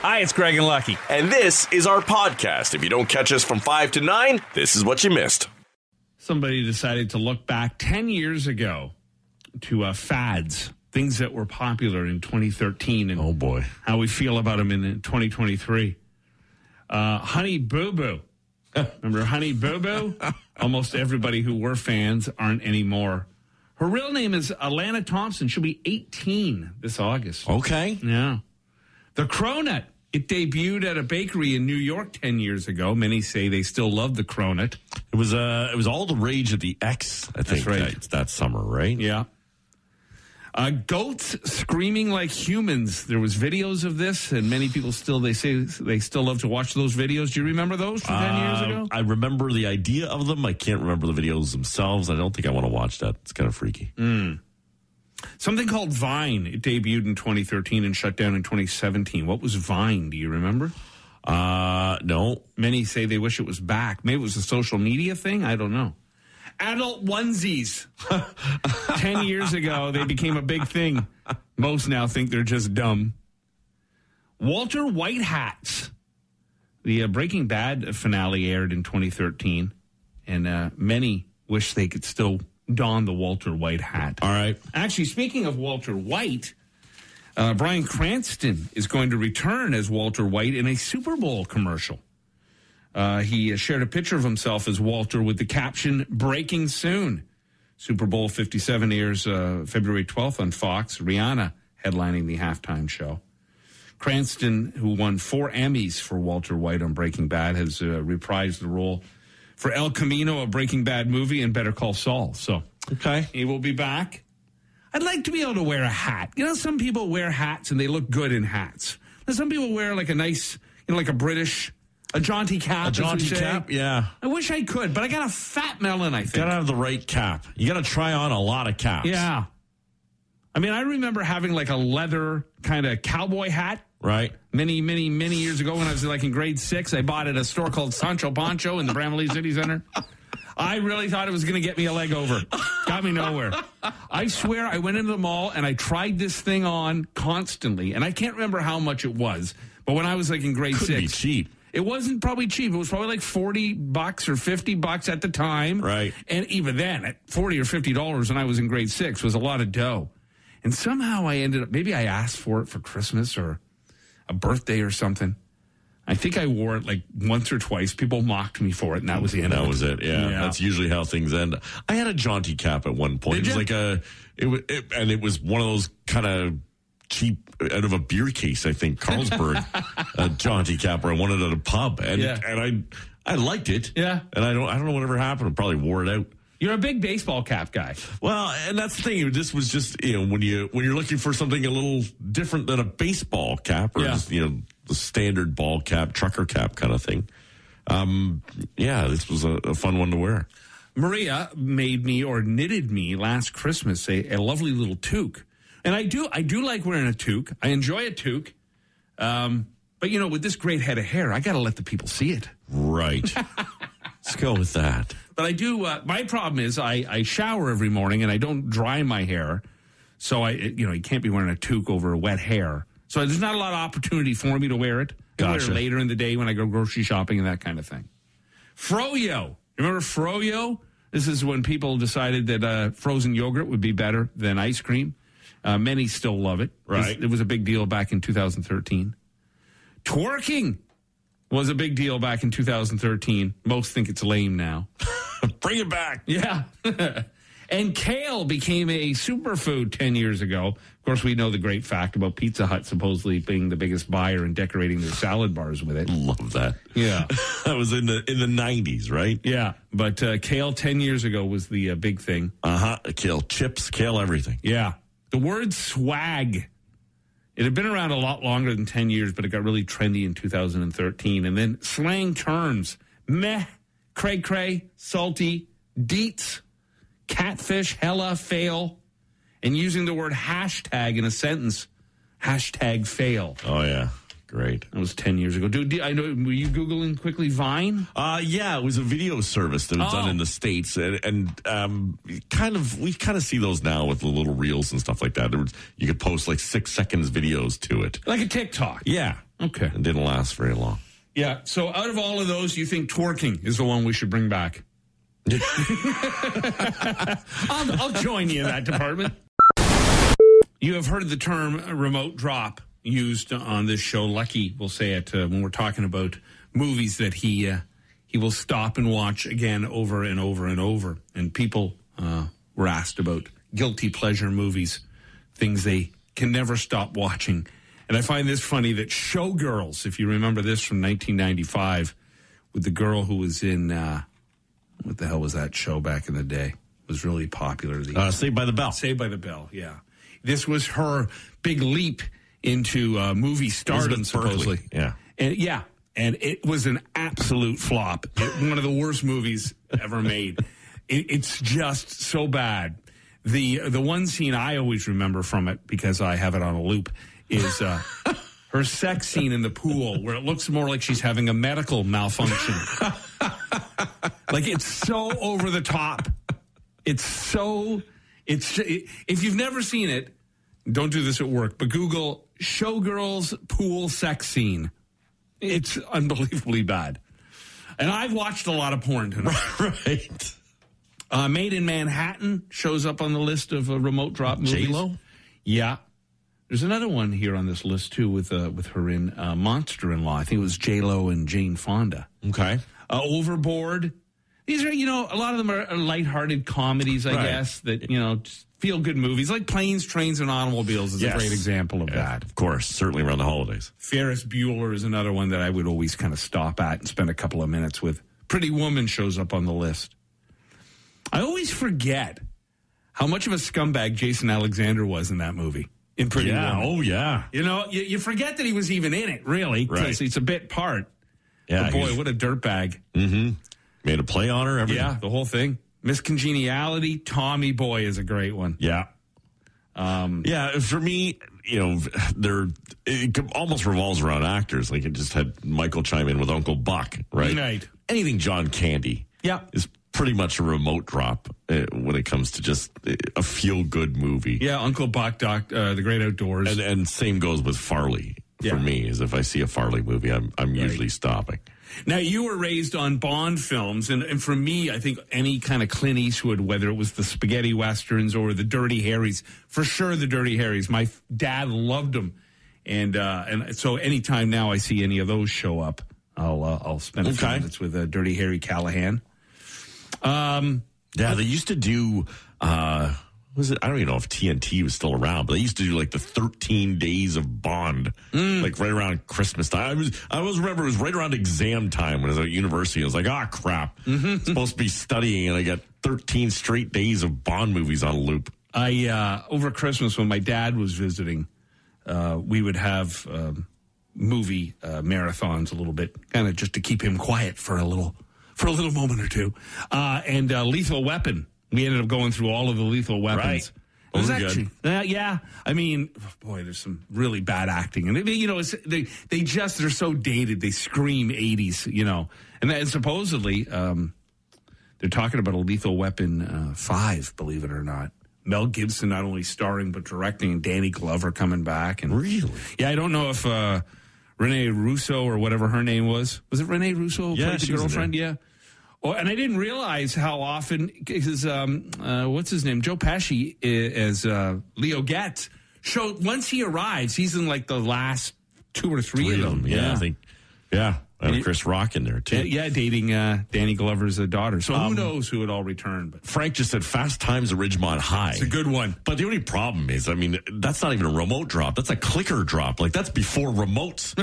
Hi, it's Greg and Lucky. And this is our podcast. If you don't catch us from 5 to 9, this is what you missed. Somebody decided to look back 10 years ago to uh, fads, things that were popular in 2013, and Oh boy. how we feel about them in 2023. Uh, Honey Boo Boo. Remember Honey Boo Boo? Almost everybody who were fans aren't anymore. Her real name is Alana Thompson. She'll be 18 this August. Okay. Yeah. The Cronut. It debuted at a bakery in New York 10 years ago. Many say they still love the Cronut. It was uh it was all the rage at the X, I think. right. That, that summer, right? Yeah. Uh, goats screaming like humans. There was videos of this, and many people still they say they still love to watch those videos. Do you remember those from ten years Uh, ago? I remember the idea of them. I can't remember the videos themselves. I don't think I want to watch that. It's kind of freaky. Something called Vine. It debuted in 2013 and shut down in 2017. What was Vine? Do you remember? Uh no. Many say they wish it was back. Maybe it was a social media thing. I don't know. Adult onesies. Ten years ago, they became a big thing. Most now think they're just dumb. Walter White hats. The uh, Breaking Bad finale aired in 2013, and uh, many wish they could still don the Walter White hat. All right. Actually, speaking of Walter White, uh, Bryan Cranston is going to return as Walter White in a Super Bowl commercial. Uh, he shared a picture of himself as Walter with the caption "Breaking Soon." Super Bowl 57 airs uh, February 12th on Fox. Rihanna headlining the halftime show. Cranston, who won four Emmys for Walter White on Breaking Bad, has uh, reprised the role for El Camino, a Breaking Bad movie, and Better Call Saul. So Okay. he will be back. I'd like to be able to wear a hat. You know, some people wear hats and they look good in hats. And some people wear like a nice, you know, like a British, a jaunty cap. A jaunty cap, yeah. I wish I could, but I got a fat melon, I think. Gotta have the right cap. You gotta try on a lot of caps. yeah. I mean, I remember having like a leather kind of cowboy hat Right? many, many, many years ago when I was like in grade six. I bought it at a store called Sancho Pancho in the Bramalea City Center. I really thought it was going to get me a leg over. Got me nowhere. I swear I went into the mall and I tried this thing on constantly. And I can't remember how much it was. But when I was like in grade Couldn't be six, cheap. it wasn't probably cheap. It was probably like 40 bucks or 50 bucks at the time. Right. And even then, at 40 or 50 dollars when I was in grade six was a lot of dough. And somehow I ended up, maybe I asked for it for Christmas or a birthday or something. I think I wore it like once or twice. People mocked me for it, and that was the end That of it. That was it. Yeah, Yeah. that's usually how things end. I had a jaunty cap at one point. Did it was ya? like a, it was, it, and it was one of those kind of cheap out of a beer case. I think Carlsberg a jaunty cap where I wanted at a pub, and Yeah. and I I liked it. Yeah. and I don't I don't know whatever happened. I probably wore it out. You're a big baseball cap guy. Well, and that's the thing. This was just you know when you when you're looking for something a little different than a baseball cap or Yeah. just you know the standard ball cap, trucker cap kind of thing. Um, yeah, this was a, a fun one to wear. Maria made me or knitted me last Christmas a, a lovely little toque, and I do I do like wearing a toque. I enjoy a toque, um, but you know, with this great head of hair, I got to let the people see it. Right. Let's go with that. But I do. Uh, my problem is I, I shower every morning and I don't dry my hair, so I you know you can't be wearing a toque over wet hair. So there's not a lot of opportunity for me to wear it. I wear it later in the day when I go grocery shopping and that kind of thing. Froyo, remember Froyo? This is when people decided that uh, frozen yogurt would be better than ice cream. Uh, many still love it. Right. It was a big deal back in 2013. Twerking was a big deal back in 2013. Most think it's lame now. Bring it back. Yeah. and kale became a superfood 10 years ago. Of course, we know the great fact about Pizza Hut supposedly being the biggest buyer and decorating their salad bars with it. Love that. Yeah. That was in the in the nineties, right? Yeah. But uh, kale 10 years ago was the uh, big thing. Uh huh. Kale chips, kale everything. Yeah. The word swag. It had been around a lot longer than 10 years, but it got really trendy in 2013. And then slang terms meh, cray cray, salty, deets, catfish, hella, fail, and using the word hashtag in a sentence. Hashtag fail. Oh yeah, great. That was 10 years ago. Dude, I know, were you Googling quickly Vine? Uh, yeah, it was a video service that was Oh. done in the states, and, and um, kind of we kind of see those now with the little reels and stuff like that. There was, you could post like six seconds videos to it. Like a TikTok. Yeah, Okay. It didn't last very long. Yeah. So out of all of those, you think twerking is the one we should bring back? I'll, I'll join you in that department. You have heard the term remote drop used on this show. Lucky will say it uh, when we're talking about movies that he uh, he will stop and watch again over and over and over. And people uh, were asked about guilty pleasure movies, things they can never stop watching. And I find this funny that Showgirls, if you remember this from 1995, with the girl who was in uh, what the hell was that show back in the day? Was really popular. The Uh, Saved by the Bell. Saved by the Bell, yeah. This was her big leap into uh, movie stardom, supposedly. yeah. and yeah, and it was an absolute flop. It- one of the worst movies ever made. It, it's just so bad. The the one scene I always remember from it because I have it on a loop is uh, her sex scene in the pool where it looks more like she's having a medical malfunction. like it's so over the top. It's so it's if you've never seen it, don't do this at work, but Google showgirls pool sex scene. It's unbelievably bad. And I've watched a lot of porn tonight. right. Uh, Maid in Manhattan shows up on the list of uh, remote drop movies. J-Lo? Yeah. There's another one here on this list too with uh, with her in uh, Monster in Law. I think it was J Lo and Jane Fonda. Okay. Uh, Overboard. These are, you know, a lot of them are, are lighthearted comedies, I Right. guess, that, you know, feel good movies. Like Planes, Trains, and Automobiles is Yes. a great example of Yeah, that. Of course. Certainly around the holidays. Ferris Bueller is another one that I would always kind of stop at and spend a couple of minutes with. Pretty Woman shows up on the list. I always forget how much of a scumbag Jason Alexander was in that movie. In Pretty Yeah. Woman. Oh, yeah. You know, you, you forget that he was even in it, really, because Right. it's a bit part. Yeah. But boy, what a dirtbag. Mm-hmm. Made a play on her. Everything. Yeah, the whole thing. Miss Congeniality, Tommy Boy is a great one. Yeah. Um, yeah, for me, you know, there it almost revolves around actors. Like it just had Michael chime in with Uncle Buck, right? Right. Anything John Candy, Yeah. is pretty much a remote drop uh, when it comes to just uh, a feel good movie. Yeah, Uncle Buck, Doc, uh, The Great Outdoors. And and same goes with Farley. Yeah. For me, is if I see a Farley movie, I'm I'm usually stopping. Now, you were raised on Bond films, and, and for me, I think any kind of Clint Eastwood, whether it was the spaghetti westerns or the Dirty Harrys, for sure the Dirty Harrys. My f- dad loved them, and uh, and so anytime now I see any of those show up, I'll uh, I'll spend a few minutes with uh, Dirty Harry Callahan. Yeah, they used to do. uh was it? I don't even know if TNT was still around, but they used to do like the 13 days of Bond, like right around Christmas time. I was, I always remember it was right around exam time when I was at university. I was like, ah, crap, supposed to be studying, and I got 13 straight days of Bond movies on a loop. I uh, over Christmas when my dad was visiting, uh, we would have um, movie uh, marathons a little bit, kind of just to keep him quiet for a little for a little moment or two. Uh, and uh, Lethal Weapon, we ended up going through all of the Lethal Weapons. Right. It was Those actually, uh, yeah. I mean, boy, there's some really bad acting, and it- you know, it's, they they just they're so dated. They scream '80s, you know, and, that, and supposedly um, they're talking about a Lethal Weapon uh, five. Believe it or not, Mel Gibson not only starring but directing, and Danny Glover coming back. And Really? yeah, I don't know if uh, Rene Russo or whatever her name was. Was it Rene Russo? Yeah, played the she was in girlfriend. Yeah. Oh, and I didn't realize how often because um, uh, what's his name, Joe Pesci as uh, Leo Getz. Show once he arrives, he's in like the last two or three, Three of them. Yeah, I think. Yeah, I have it- Chris Rock in there too. Yeah, yeah, dating uh, Danny Glover's uh, daughter. So Um, who knows who would all return? But Frank just said Fast Times at Ridgemont High. it's a good one. But the only problem is, I mean, that's not even a remote drop. That's a clicker drop. Like that's before remotes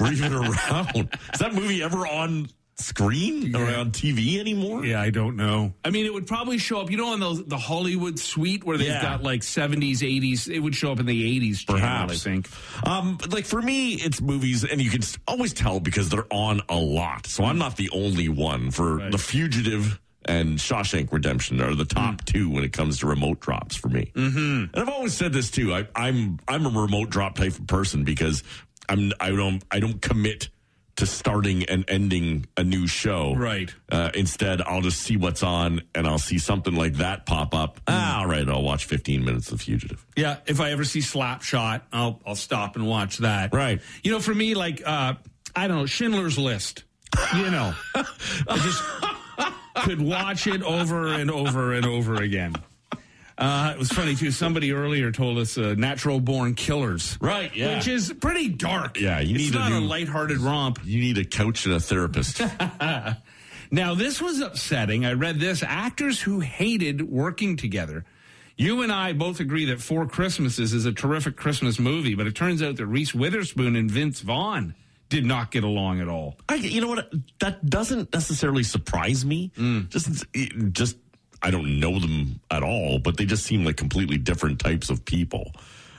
were even around. Is that movie ever on screen or on TV anymore? Yeah, I don't know. I mean, it would probably show up, you know, on the the Hollywood suite where they've Yeah. got like 70s, 80s. It would show up in the 80s, channel, Perhaps. I think. Um, but like for me, it's movies, and you can always tell because they're on a lot. So I'm not the only one. For Right. The Fugitive and Shawshank Redemption are the top two when it comes to remote drops for me. Mm-hmm. And I've always said this too. I, I'm I'm a remote drop type of person because I'm I don't I don't commit to starting and ending a new show. Right. Uh, instead, I'll just see what's on and I'll see something like that pop up. Ah, all right, I'll watch 15 minutes of Fugitive. Yeah, if I ever see Slapshot, I'll I'll stop and watch that. Right. You know, for me, like uh, I don't know, Schindler's List. You know, I just could watch it over and over and over again. Uh, it was funny too. Somebody earlier told us uh, "Natural Born Killers," Right, yeah. which is pretty dark. Yeah, you it's need a not a new- lighthearted romp. You need a coach and a therapist. Now, this was upsetting. I read this. Actors who hated working together. You and I both agree that Four Christmases is a terrific Christmas movie, but it turns out that Reese Witherspoon and Vince Vaughn did not get along at all. I, you know what? That doesn't necessarily surprise me. Just, just I don't know them at all, but they just seem like completely different types of people.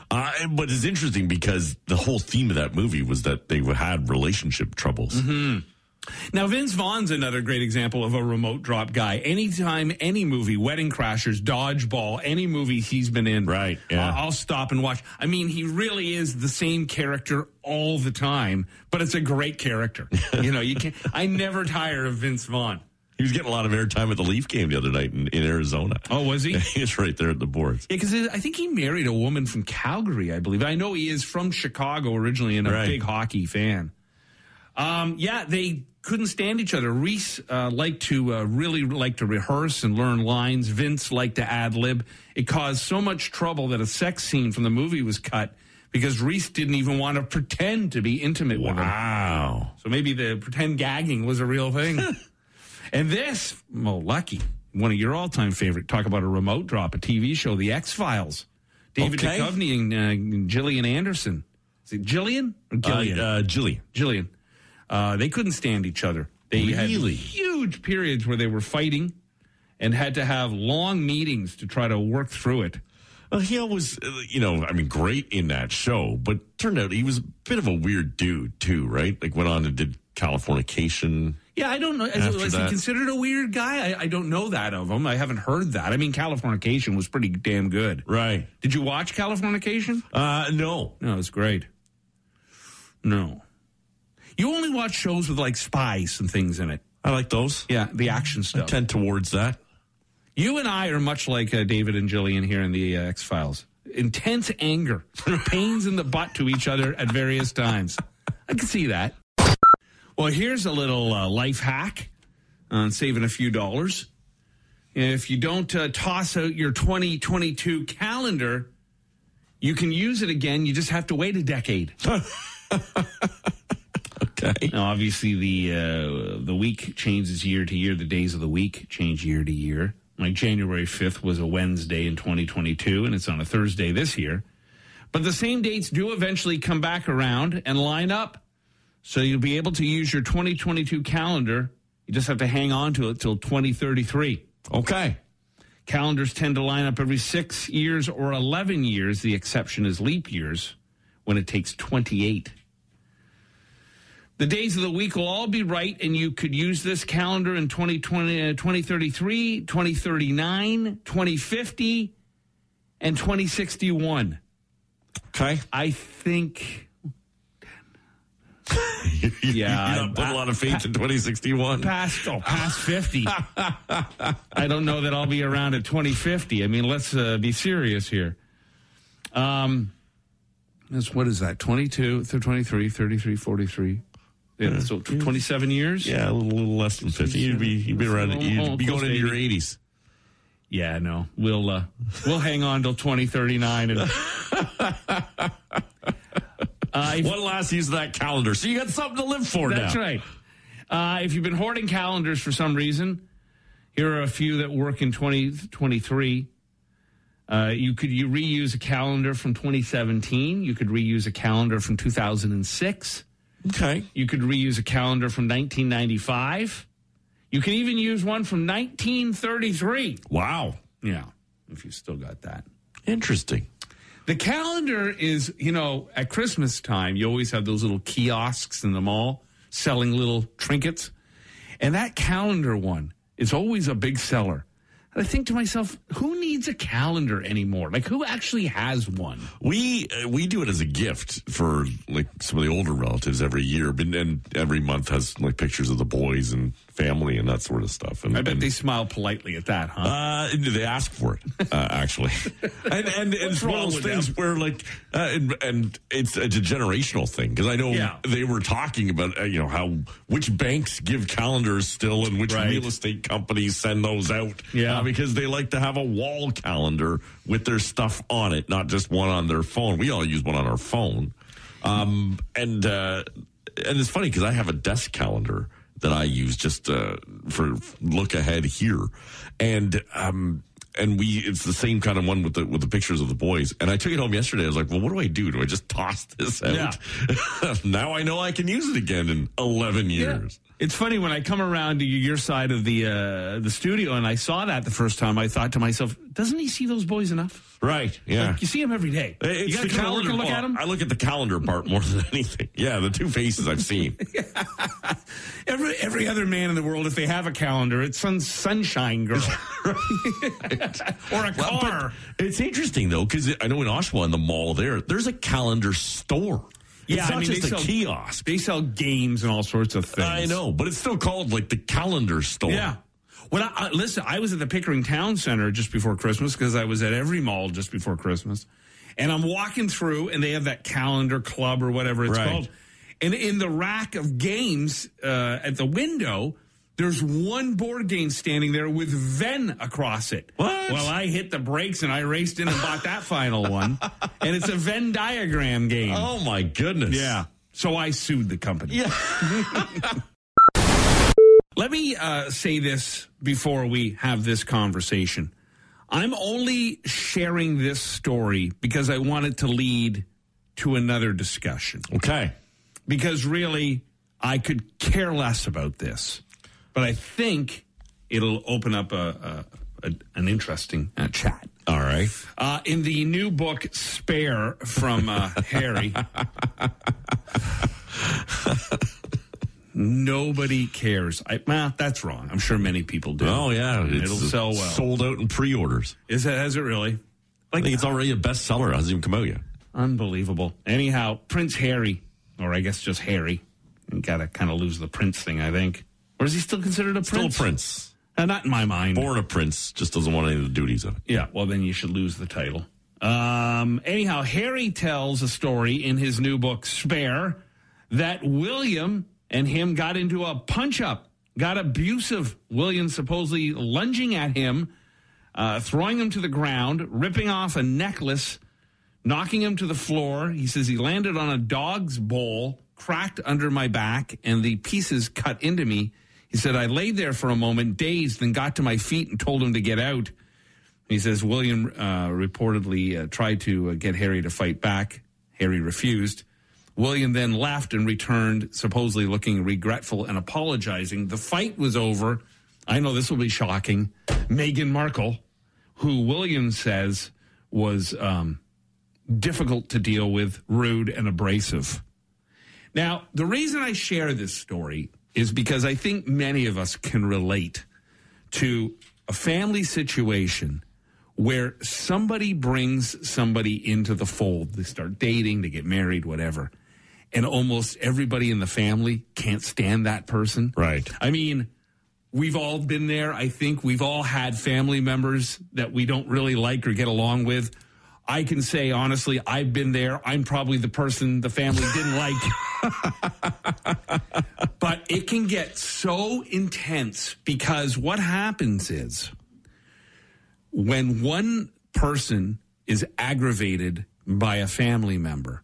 Uh, but it's interesting because the whole theme of that movie was that they had relationship troubles. Now, Vince Vaughn's another great example of a remote drop guy. Anytime, any movie, Wedding Crashers, Dodgeball, any movie he's been in, Right, yeah. I'll, I'll stop and watch. I mean, he really is the same character all the time, but it's a great character. you know, you can't. I never tire of Vince Vaughn. He was getting a lot of airtime at the Leaf game the other night in, in Arizona. Oh, was he? he was right there at the boards. Yeah, because I think he married a woman from Calgary, I believe. I know he is from Chicago originally and a Right. big hockey fan. Um, yeah, they couldn't stand each other. Reese uh, liked to uh, really like to rehearse and learn lines. Vince liked to ad lib. It caused so much trouble that a sex scene from the movie was cut because Reese didn't even want to pretend to be intimate with him. Wow. So maybe the pretend gagging was a real thing. and this, well, lucky, one of your all-time favorite. Talk about a remote drop, a TV show, The X Files. David Okay. Duchovny and uh, Gillian Anderson. Is it Gillian or Uh, Gillian? uh, Jillian. Gillian. Uh, they couldn't stand each other. They Really? had huge periods where they were fighting and had to have long meetings to try to work through it. Well, he always, uh, you know, I mean, great in that show, but turned out he was a bit of a weird dude too, right? Like went on and did Californication. Yeah, I don't know. Is, After is he considered a weird guy? I, I don't know that of him. I haven't heard that. I mean, Californication was pretty damn good. Right. Did you watch Californication? Uh, no. No, it's great. No. You only watch shows with like spies and things in it. I like those. Yeah, the action stuff. I tend towards that. You and I are much like uh, David and Jillian here in the uh, X Files. Intense anger, pains in the butt to each other at various times. I can see that. Well, here's a little uh, life hack on saving a few dollars. If you don't uh, toss out your 2022 calendar, you can use it again. You just have to wait a decade. Okay. Now, obviously, the uh, the week changes year to year. The days of the week change year to year. Like January fifth was a Wednesday in 2022, and it's on a Thursday this year. But the same dates do eventually come back around and line up, so you'll be able to use your 2022 calendar. You just have to hang on to it till 2033. Okay. Calendars tend to line up every six years or 11 years. The exception is leap years when it takes 28. The days of the week will all be right, and you could use this calendar in 2020, uh, 2033, 2039, 2050, and 2061. Okay. I think, Yeah, You're not I- a lot of faith in 2061. past, oh, past 50. I don't know that I'll be around at 2050. I mean, let's uh, be serious here. Um, that's, what is that? 22, th- 23, 33, 43. Yeah, so 27 years? Yeah, a little, little less than 50. You'd be, you'd be around, you'd be going into your 80s. Yeah, no. We'll uh, we'll hang on till 2039 and uh, if- One last use of that calendar. So you got something to live for now. That's now. right. Uh, if you've been hoarding calendars for some reason, here are a few that work in 2023. Uh, you could you reuse a calendar from 2017. You could reuse a calendar from 2006. Okay. You could reuse a calendar from 1995. You can even use one from 1933. Wow. Yeah, if you still got that. Interesting. The calendar is, you know, at Christmas time, you always have those little kiosks in the mall selling little trinkets. And that calendar one is always a big seller. I think to myself, who needs a calendar anymore? Like, who actually has one? We uh, we do it as a gift for like some of the older relatives every year, but and every month has like pictures of the boys and family and that sort of stuff. And I bet and, they smile politely at that, huh? Uh, they ask for it, uh, actually, and and, and it's one of those things them? where like, uh, and, and it's, it's a generational thing because I know Yeah. they were talking about uh, you know how which banks give calendars still and which Right. real estate companies send those out, Yeah. uh, because they like to have a wall calendar with their stuff on it, not just one on their phone. We all use one on our phone, um, and uh, and it's funny because I have a desk calendar that I use just uh, for look ahead here, and um, and we it's the same kind of one with the with the pictures of the boys. And I took it home yesterday. I was like, well, what do I do? Do I just toss this out? now I know I can use it again in eleven years. It's funny when I come around to your side of the uh, the studio and I saw that the first time. I thought to myself, doesn't he see those boys enough? Right? Yeah. Like, you see him every day. It's you got the to come to work calendar. look well, at him. I look at the calendar part more than anything. Yeah, the two faces I've seen. Every every other man in the world, if they have a calendar, it's some sunshine girl or a car. It's interesting though because I know in Oshawa in the mall there, there's a calendar store. Yeah, it's not I mean, just they a sell- kiosk. They sell games and all sorts of things. I know, but it's still called like the calendar store. Yeah. When I, I listen, I was at the Pickering Town Center just before Christmas because I was at every mall just before Christmas, and I'm walking through, and they have that calendar club or whatever it's Right. called, and in the rack of games uh, at the window. There's one board game standing there with Venn across it. What? Well, I hit the brakes and I raced in and bought that final one. And it's a Venn diagram game. Oh my goodness. Yeah. So I sued the company. Yeah. Let me uh, say this before we have this conversation. I'm only sharing this story because I want it to lead to another discussion. Okay. Because really, I could care less about this, but I think it'll open up a, a, a an interesting uh, chat. All right. Uh, in the new book Spare from uh, Harry, nobody cares. I, well, that's wrong. I'm sure many people do. Oh yeah, it's It'll sell well. Sold out in pre-orders. Is it? Has it really? I think it's already a bestseller. It hasn't even come out yet. Unbelievable. Anyhow, Prince Harry, or I guess just Harry, got to kind of lose the prince thing. I think, or is he still considered a Still prince? a prince. Uh, not in my mind. Born a prince, just doesn't want any of the duties of it. Yeah, well, then you should lose the title. Um, anyhow, Harry tells a story in his new book, Spare, that William and him got into a punch up, got abusive. William supposedly lunging at him, uh, throwing him to the ground, ripping off a necklace, knocking him to the floor. He says he landed on a dog's bowl, cracked under my back, and the pieces cut into me. He said, I laid there for a moment, dazed, then got to my feet and told him to get out. He says William uh, reportedly uh, tried to uh, get Harry to fight back. Harry refused. William then left and returned, supposedly looking regretful and apologizing. The fight was over. I know this will be shocking. Meghan Markle, who William says was um, difficult to deal with, rude, and abrasive. Now, the reason I share this story is because I think many of us can relate to a family situation where somebody brings somebody into the fold. They start dating, they get married, whatever. And almost everybody in the family can't stand that person. Right. I mean, we've all been there. I think we've all had family members that we don't really like or get along with. I can say honestly, I've been there. I'm probably the person the family didn't like. but it can get so intense because what happens is when one person is aggravated by a family member,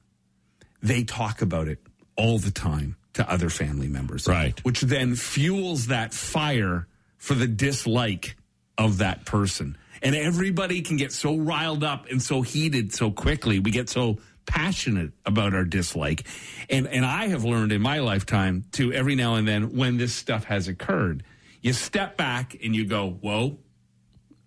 they talk about it all the time to other family members. Right. Which then fuels that fire for the dislike of that person. And everybody can get so riled up and so heated so quickly. We get so passionate about our dislike. And and I have learned in my lifetime to every now and then when this stuff has occurred, you step back and you go, "Whoa,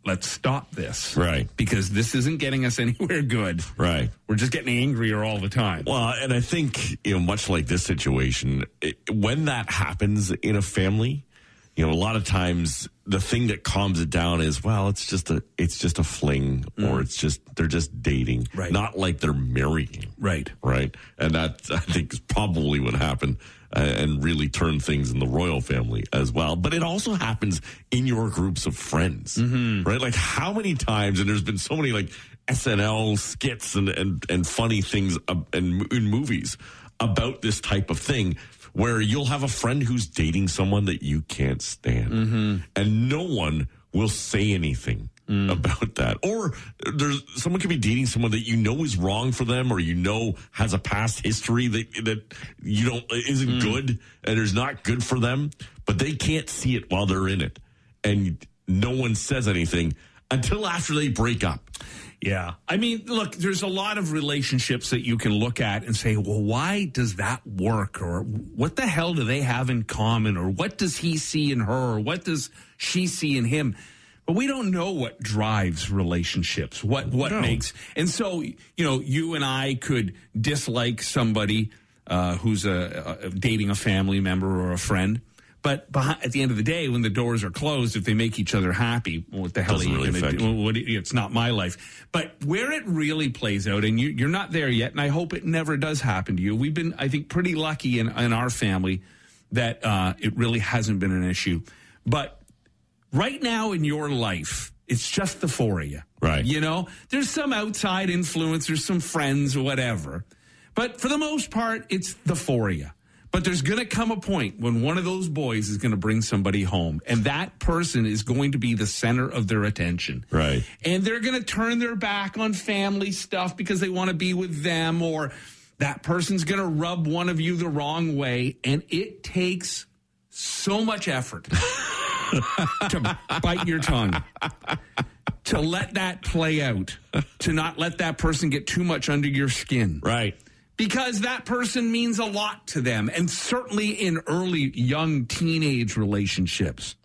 let's stop this." Right. Because this isn't getting us anywhere good. Right. We're just getting angrier all the time. Well, and I think, you know, much like this situation, it, when that happens in a family, you know, a lot of times the thing that calms it down is, well, it's just a, it's just a fling, or it's just they're just dating, Mm. Right. Not like they're marrying, Right. right? And that I think is probably what happened, uh, and really turned things in the royal family as well. But it also happens in your groups of friends, Mm-hmm. right? Like how many times, and there's been so many like SNL skits and and, and funny things uh, and in movies about this type of thing. Where you'll have a friend who's dating someone that you can't stand, Mm-hmm. and no one will say anything Mm. about that. Or there's someone could be dating someone that you know is wrong for them, or you know has a past history that that you don't isn't Mm. good and is not good for them, but they can't see it while they're in it, and no one says anything until after they break up. Yeah. I mean, look, there's a lot of relationships that you can look at and say, well, why does that work? Or what the hell do they have in common? Or what does he see in her? Or what does she see in him? But we don't know what drives relationships, what, what No. makes. And so, you know, you and I could dislike somebody uh, who's a, a, dating a family member or a friend. But behind, at the end of the day, when the doors are closed, if they make each other happy, what the hell Doesn't are you really going to do? what, it's not my life. But where it really plays out, and you, you're not there yet, and I hope it never does happen to you. We've been, I think, pretty lucky in, in our family that uh, it really hasn't been an issue. But right now in your life, it's just the four of you. Right. You know, there's some outside influence, there's some friends or whatever. But for the most part, it's the four of you. But there's going to come a point when one of those boys is going to bring somebody home, and that person is going to be the center of their attention. Right. And they're going to turn their back on family stuff because they want to be with them, or that person's going to rub one of you the wrong way. And it takes so much effort to bite your tongue, to let that play out, to not let that person get too much under your skin Right. Because that person means a lot to them and certainly in early young teenage relationships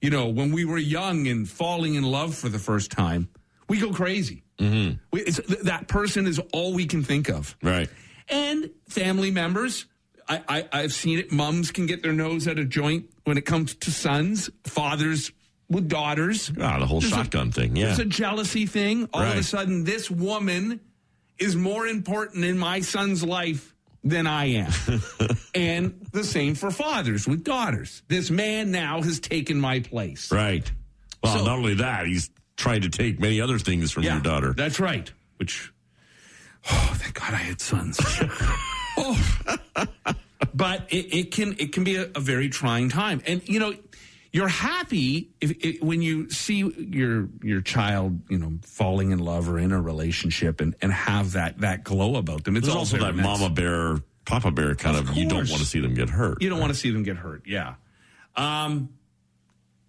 you know when we were young and falling in love for the first time we go crazy mm-hmm. we, it's, th- that person is all we can think of Right. and family members I, I, i've seen it moms can get their nose out of joint when it comes to sons fathers with daughters Ah, the whole There's a- shotgun thing. Yeah. there's a jealousy thing. All of a sudden, this woman is more important in my son's life than I am. and the same for fathers with daughters. This man now has taken my place. Right. Well, So- not only that, he's trying to take many other things from your daughter. That's right. Which, oh, thank God I had sons. oh. But it, it can it can be a, a very trying time, and you know, you're happy if, if when you see your your child, you know, falling in love or in a relationship, and and have that that glow about them. It's There's also that mama bear, papa bear kind of, Of you don't want to see them get hurt. You don't want to see them get hurt. Yeah. Um,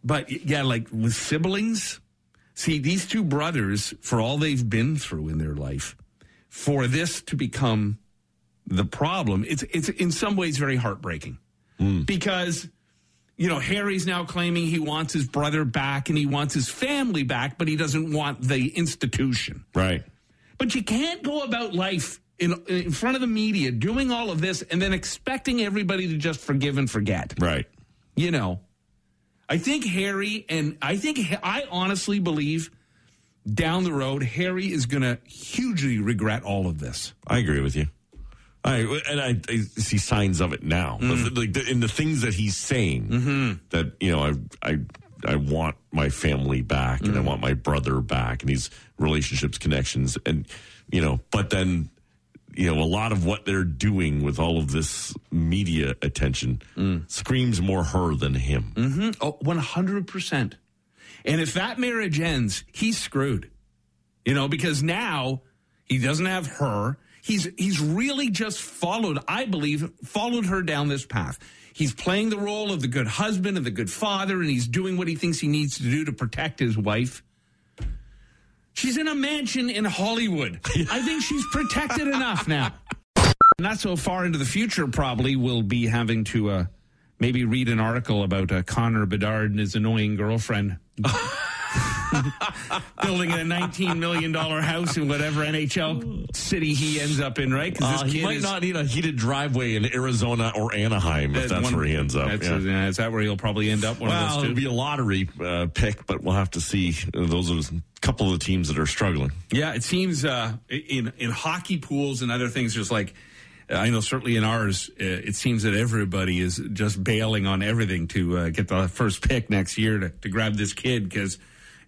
but yeah, like with siblings, see these two brothers for all they've been through in their life, for this to become the problem, it's it's in some ways very heartbreaking because you know Harry's now claiming he wants his brother back and he wants his family back, but he doesn't want the institution. Right. But you can't go about life in in front of the media doing all of this and then expecting everybody to just forgive and forget. Right. You know, I think Harry and I think I honestly believe down the road Harry is going to hugely regret all of this. I agree with you. I and I, I see signs of it now. Mm. Like the, in the things that he's saying Mm-hmm. that you know I I I want my family back and I Mm. want my brother back and these relationships connections and you know but then you know a lot of what they're doing with all of this media attention Mm. screams more her than him. Oh, 100%. And if that marriage ends, he's screwed. You know, because now he doesn't have her. He's he's really just followed, I believe, followed her down this path. He's playing the role of the good husband and the good father, and he's doing what he thinks he needs to do to protect his wife. She's in a mansion in Hollywood. I think she's protected enough now. Not so far into the future, probably we'll be having to uh, maybe read an article about uh, Connor Bedard and his annoying girlfriend building a $19 million house in whatever NHL city he ends up in, right? Uh, he might is, not need a heated driveway in Arizona or Anaheim if that's one- where he ends up. Yeah. yeah, is that where he'll probably end up? One Well, it'll be a lottery uh, pick, but we'll have to see. Those are a couple of the teams that are struggling. Yeah, it seems uh, in in hockey pools and other things, just like I know certainly in ours, uh, it seems that everybody is just bailing on everything to uh, get the first pick next year to, to grab this kid because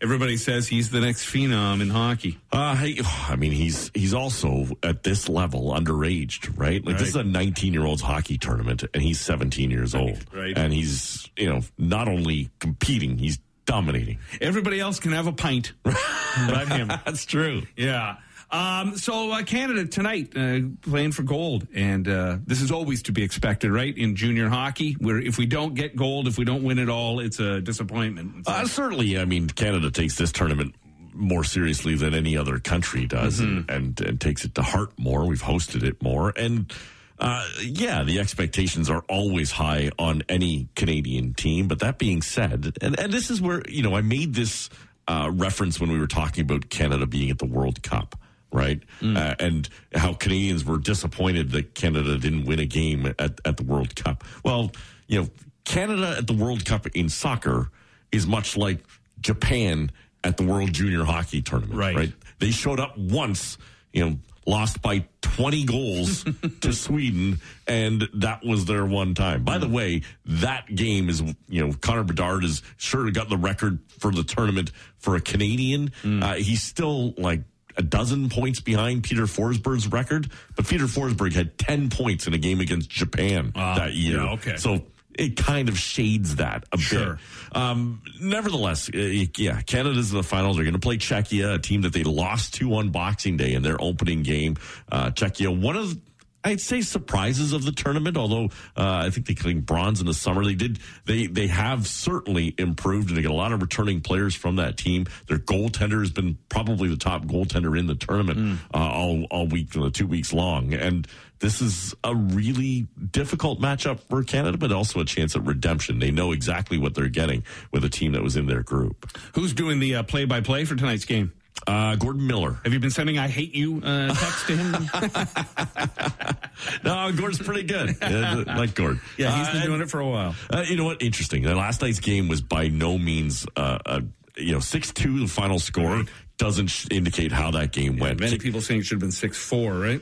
everybody says he's the next phenom in hockey. Uh, hey, I mean, he's he's also at this level underaged, right? Like this is a 19 year old's hockey tournament, and he's 17 years old, right. And he's you know not only competing, he's dominating. Everybody else can have a pint, but him. That's true. Yeah. Um, so uh, Canada tonight uh, playing for gold, and uh, this is always to be expected, right? In junior hockey, where if we don't get gold, if we don't win it all, it's a disappointment. Uh, certainly, I mean, Canada takes this tournament more seriously than any other country does, and, and and takes it to heart more. We've hosted it more, and uh, yeah, the expectations are always high on any Canadian team. But that being said, and and this is where you know I made this uh, reference when we were talking about Canada being at the World Cup. Right, uh, and how Canadians were disappointed that Canada didn't win a game at, at the World Cup. Well, you know, Canada at the World Cup in soccer is much like Japan at the World Junior Hockey Tournament. Right. Right. They showed up once, you know, lost by 20 goals to Sweden, and that was their one time. By the way, that game is, you know, Connor Bedard has sure got the record for the tournament for a Canadian. Uh, he's still like a dozen points behind Peter Forsberg's record, but Peter Forsberg had 10 points in a game against Japan that year. yeah, okay. So it kind of shades that a Sure. bit. Um, nevertheless, uh, yeah, Canada's in the finals. They're going to play Czechia, a team that they lost to on Boxing Day in their opening game. Uh, Czechia, one of I'd say surprises of the tournament, although uh, I think they came bronze in the summer. They did they they have certainly improved, and they get a lot of returning players from that team. Their goaltender has been probably the top goaltender in the tournament uh, all all week, the two weeks long, and this is a really difficult matchup for Canada, but also a chance at redemption. They know exactly what they're getting with a team that was in their group. Who's doing the uh, play-by-play for tonight's game? Uh, Gordon Miller. Have you been sending "I hate you" uh, text to him? No, Gordon's pretty good. Yeah, like Gordon. yeah, he's been Uh, doing it for a while. Uh, you know what? Interesting. Uh, last night's game was by no means, uh, uh, you know, six two. The final score doesn't sh- indicate how that game went. Many people saying it should have been six four, right?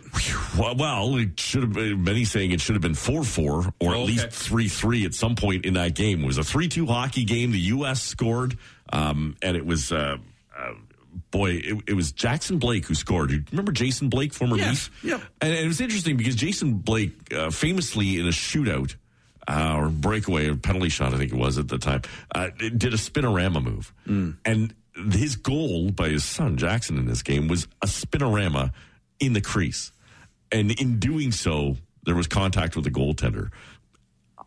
Well, well, it should have been many saying it should have been four four or at Okay. least three three at some point in that game. It was a three two hockey game. The U.S. scored, um, and it was. Boy, it, it was Jackson Blake who scored. You remember Jason Blake, former Yes. Leaf? Yep. And, and it was interesting because Jason Blake, uh, famously in a shootout uh, or breakaway, or penalty shot, I think it was at the time, uh, did a spinorama move. And his goal by his son, Jackson, in this game was a spinorama in the crease. And in doing so, there was contact with the goaltender.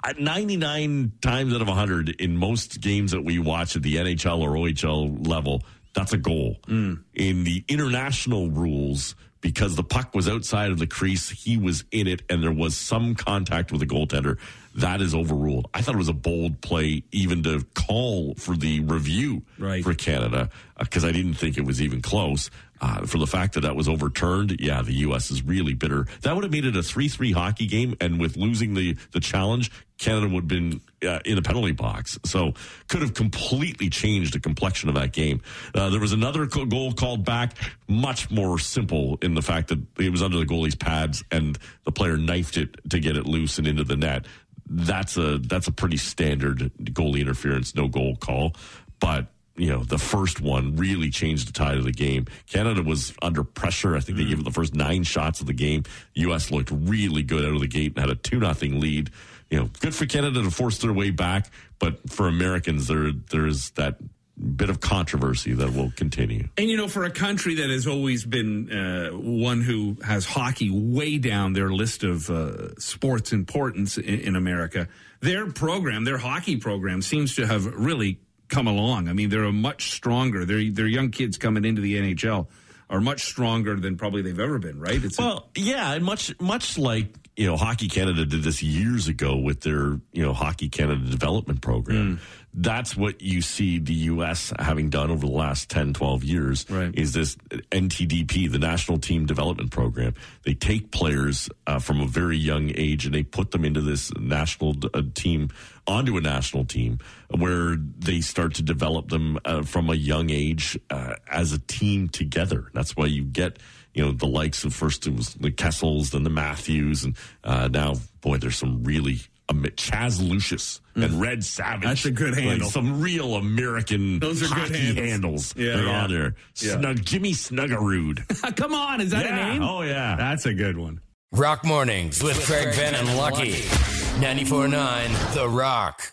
Uh, 99 times out of 100 in most games that we watch at the NHL or OHL level, that's a goal. Mm. In the international rules, because the puck was outside of the crease, he was in it, and there was some contact with the goaltender. That is overruled. I thought it was a bold play, even to call for the review Right. for Canada, because I didn't think it was even close. Uh, for the fact that that was overturned, yeah, the U.S. is really bitter. That would have made it a 3 3 hockey game, and with losing the, the challenge, Canada would have been uh, in the penalty box. So could have completely changed the complexion of that game. Uh, there was another co- goal called back, much more simple in the fact that it was under the goalie's pads, and the player knifed it to get it loose and into the net. That's a that's a pretty standard goalie interference, no goal call, but you know, the first one really changed the tide of the game. Canada was under pressure. I think they gave mm. it the first nine shots of the game. U.S. looked really good out of the gate and had a 2 nothing lead. You know, good for Canada to force their way back, but for Americans, there there's that bit of controversy that will continue. And you know, for a country that has always been uh, one who has hockey way down their list of uh, sports importance in, in America, their program, their hockey program, seems to have really come along. I mean, they're a much stronger. Their their young kids coming into the NHL are much stronger than probably they've ever been. Right? It's a- Well, yeah, and much much like you know, Hockey Canada did this years ago with their, you know, Hockey Canada development program. That's what you see the U.S. having done over the last 10, 12 years Right. is this NTDP, the National Team Development Program. They take players uh, from a very young age and they put them into this national uh, team, onto a national team where they start to develop them uh, from a young age uh, as a team together. That's why you get you know the likes of first it was the Kessels, then the Matthews, and uh, now boy, there's some really. Um, Chaz Lucius and Red Savage. Mm. That's a good Like, handle. some real American Those are good handles. handles. Yeah, that are on there. Yeah. Snug Jimmy Snuggerud. Come on, is that Yeah. a name? Oh, yeah. That's a good one. Rock Mornings with Craig Ben and Lucky. 94.9 The Rock.